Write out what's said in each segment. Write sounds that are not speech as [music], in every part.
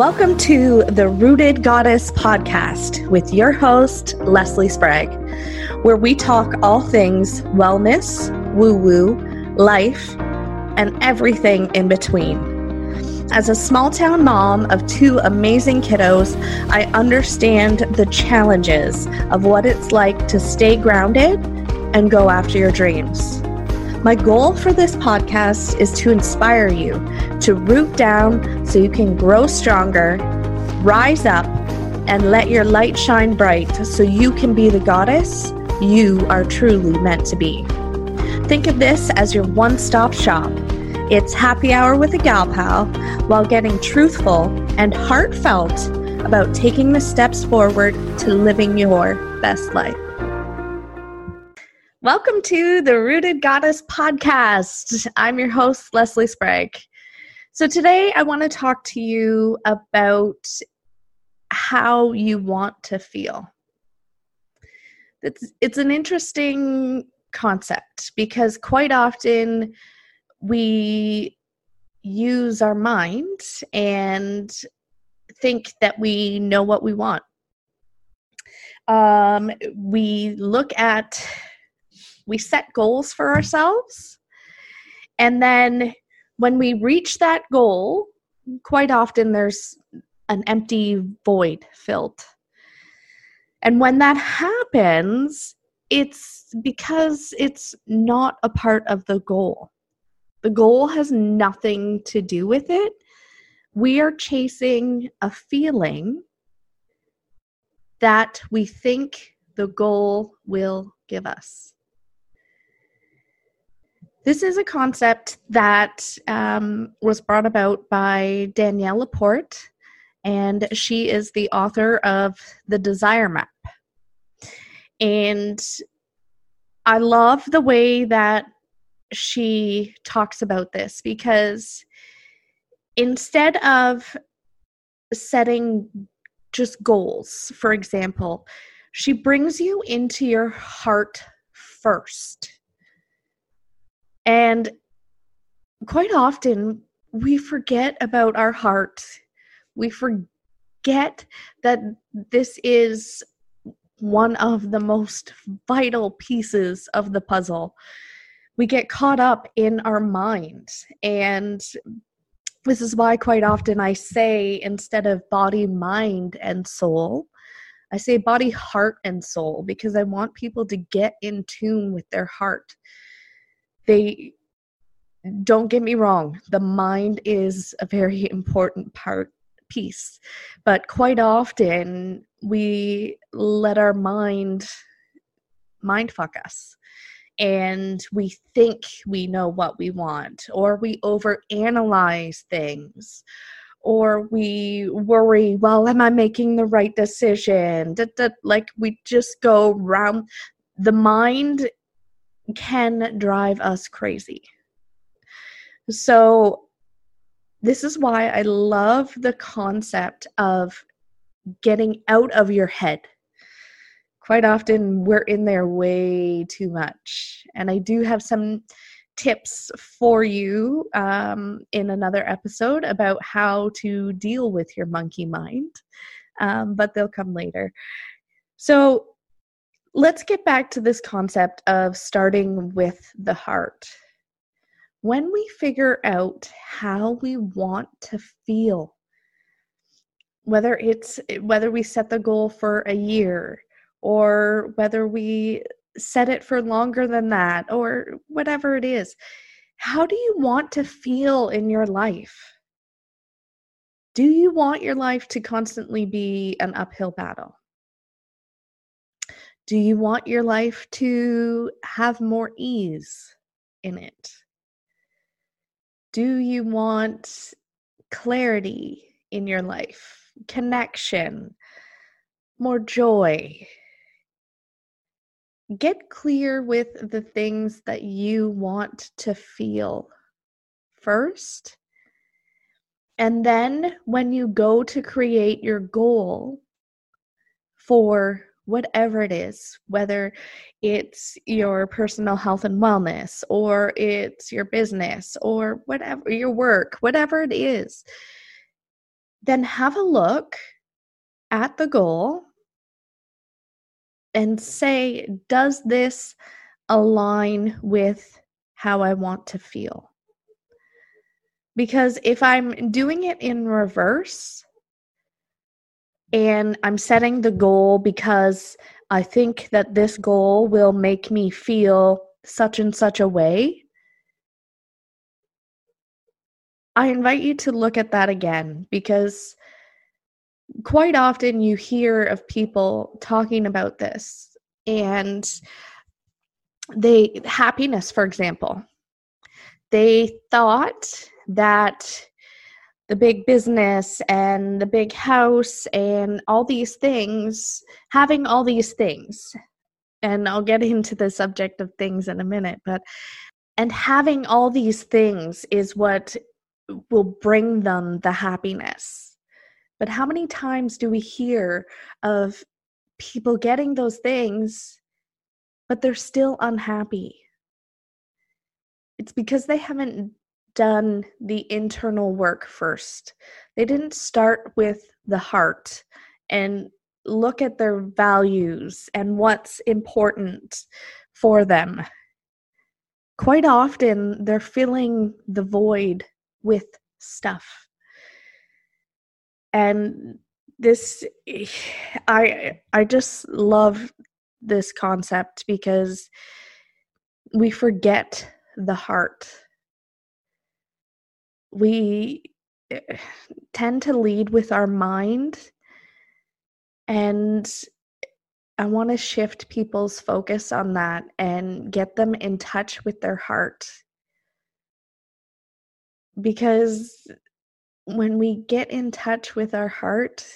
Welcome to the Rooted Goddess podcast with your host, Leslie Sprague, where we talk all things wellness, woo woo, life, and everything in between. As a small town mom of two amazing kiddos, I understand the challenges of what it's like to stay grounded and go after your dreams. My goal for this podcast is to inspire you to root down so you can grow stronger, rise up, and let your light shine bright so you can be the goddess you are truly meant to be. Think of this as your one stop shop. It's happy hour with a gal pal while getting truthful and heartfelt about taking the steps forward to living your best life. Welcome to the Rooted Goddess podcast. I'm your host, Leslie Sprague. So, today I want to talk to you about how you want to feel. It's, it's an interesting concept because quite often we use our mind and think that we know what we want. Um, we look at we set goals for ourselves. And then when we reach that goal, quite often there's an empty void filled. And when that happens, it's because it's not a part of the goal. The goal has nothing to do with it. We are chasing a feeling that we think the goal will give us. This is a concept that um, was brought about by Danielle Laporte, and she is the author of The Desire Map. And I love the way that she talks about this because instead of setting just goals, for example, she brings you into your heart first and quite often we forget about our heart. We forget that this is one of the most vital pieces of the puzzle. We get caught up in our mind. And this is why, quite often, I say instead of body, mind, and soul, I say body, heart, and soul because I want people to get in tune with their heart they don't get me wrong the mind is a very important part piece but quite often we let our mind mind fuck us. And we think we know what we want or we overanalyze things or we worry well am i making the right decision? Like we just go round the mind can drive us crazy. So, this is why I love the concept of getting out of your head. Quite often, we're in there way too much. And I do have some tips for you um, in another episode about how to deal with your monkey mind, um, but they'll come later. So, let's get back to this concept of starting with the heart. When we figure out how we want to feel, whether it's whether we set the goal for a year or whether we set it for longer than that or whatever it is, how do you want to feel in your life? Do you want your life to constantly be an uphill battle? Do you want your life to have more ease in it? Do you want clarity in your life, connection, more joy? Get clear with the things that you want to feel first. And then when you go to create your goal for whatever it is, whether it's your personal health and wellness, or it's your business, or whatever, your work, whatever it is. then have a look at the goal and say, does this align with how I want to feel? Because if I'm doing it in reverse and I'm setting the goal because I think that this goal will make me feel such and such a way, I invite you to look at that again because quite often you hear of people talking about this and they happiness for example they thought that the big business and the big house and all these things having all these things and I'll get into the subject of things in a minute but and having all these things is what will bring them the happiness but how many times do we hear of people getting those things, but they're still unhappy? It's because they haven't done the internal work first. They didn't start with the heart and look at their values and what's important for them. Quite often, they're filling the void with stuff and this [sighs] i i just love this concept because we forget the heart we eh, tend to lead with our mind and i want to shift people's focus on that and get them in touch with their heart because when we get in touch with our heart,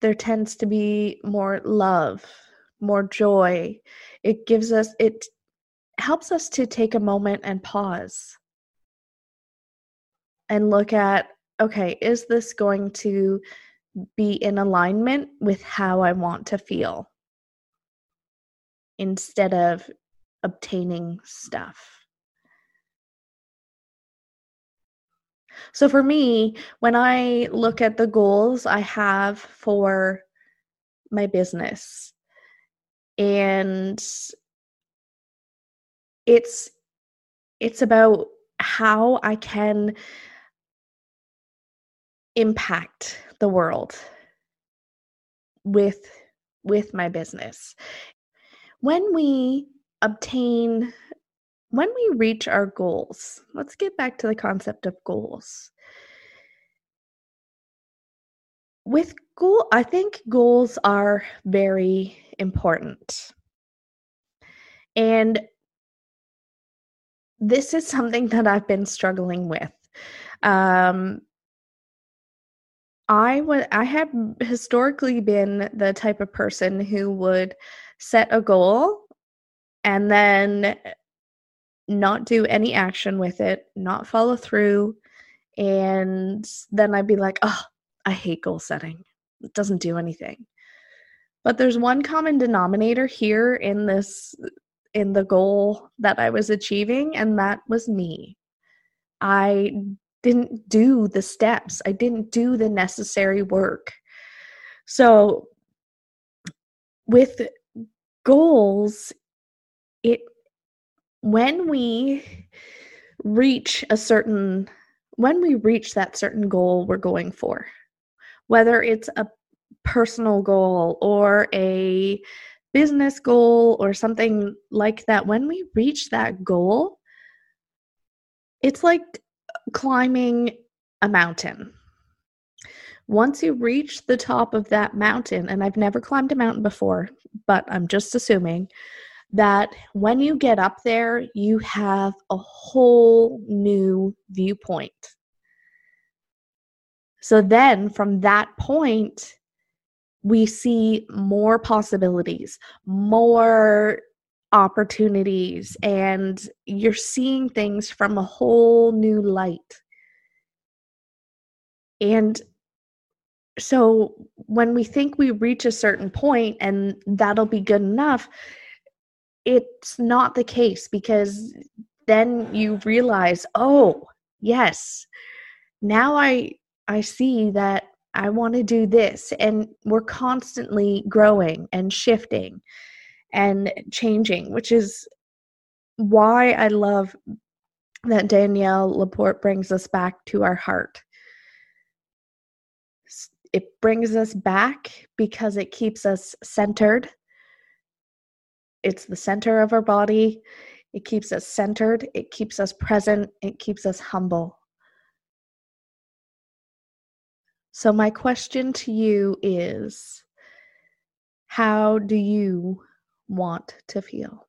there tends to be more love, more joy. It gives us, it helps us to take a moment and pause and look at okay, is this going to be in alignment with how I want to feel instead of obtaining stuff? So for me, when I look at the goals I have for my business, and it's it's about how I can impact the world with with my business. When we obtain when we reach our goals, let's get back to the concept of goals. With goal, I think goals are very important. And this is something that I've been struggling with. Um, I would I have historically been the type of person who would set a goal and then not do any action with it, not follow through. And then I'd be like, oh, I hate goal setting. It doesn't do anything. But there's one common denominator here in this, in the goal that I was achieving, and that was me. I didn't do the steps, I didn't do the necessary work. So, with goals, it when we reach a certain when we reach that certain goal we're going for whether it's a personal goal or a business goal or something like that when we reach that goal it's like climbing a mountain once you reach the top of that mountain and i've never climbed a mountain before but i'm just assuming that when you get up there, you have a whole new viewpoint. So then from that point, we see more possibilities, more opportunities, and you're seeing things from a whole new light. And so when we think we reach a certain point and that'll be good enough, it's not the case because then you realize, oh, yes, now I I see that I want to do this and we're constantly growing and shifting and changing, which is why I love that Danielle Laporte brings us back to our heart. It brings us back because it keeps us centered. It's the center of our body. It keeps us centered. It keeps us present. It keeps us humble. So, my question to you is How do you want to feel?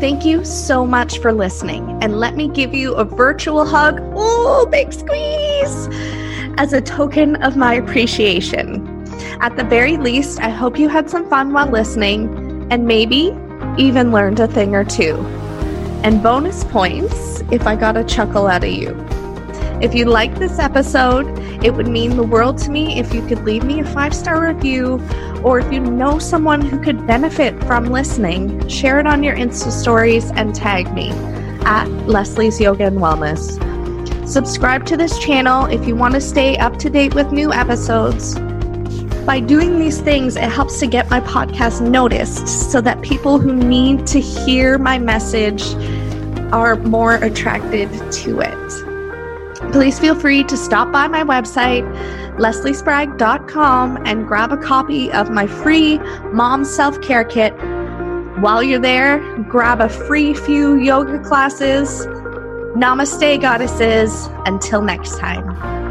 Thank you so much for listening. And let me give you a virtual hug. Oh, big squeeze! As a token of my appreciation. At the very least, I hope you had some fun while listening and maybe even learned a thing or two. And bonus points if I got a chuckle out of you. If you liked this episode, it would mean the world to me if you could leave me a five star review, or if you know someone who could benefit from listening, share it on your Insta stories and tag me at Leslie's Yoga and Wellness. Subscribe to this channel if you want to stay up to date with new episodes. By doing these things, it helps to get my podcast noticed so that people who need to hear my message are more attracted to it please feel free to stop by my website, lesliesprague.com, and grab a copy of my free mom self care kit. While you're there, grab a free few yoga classes. Namaste, goddesses. Until next time.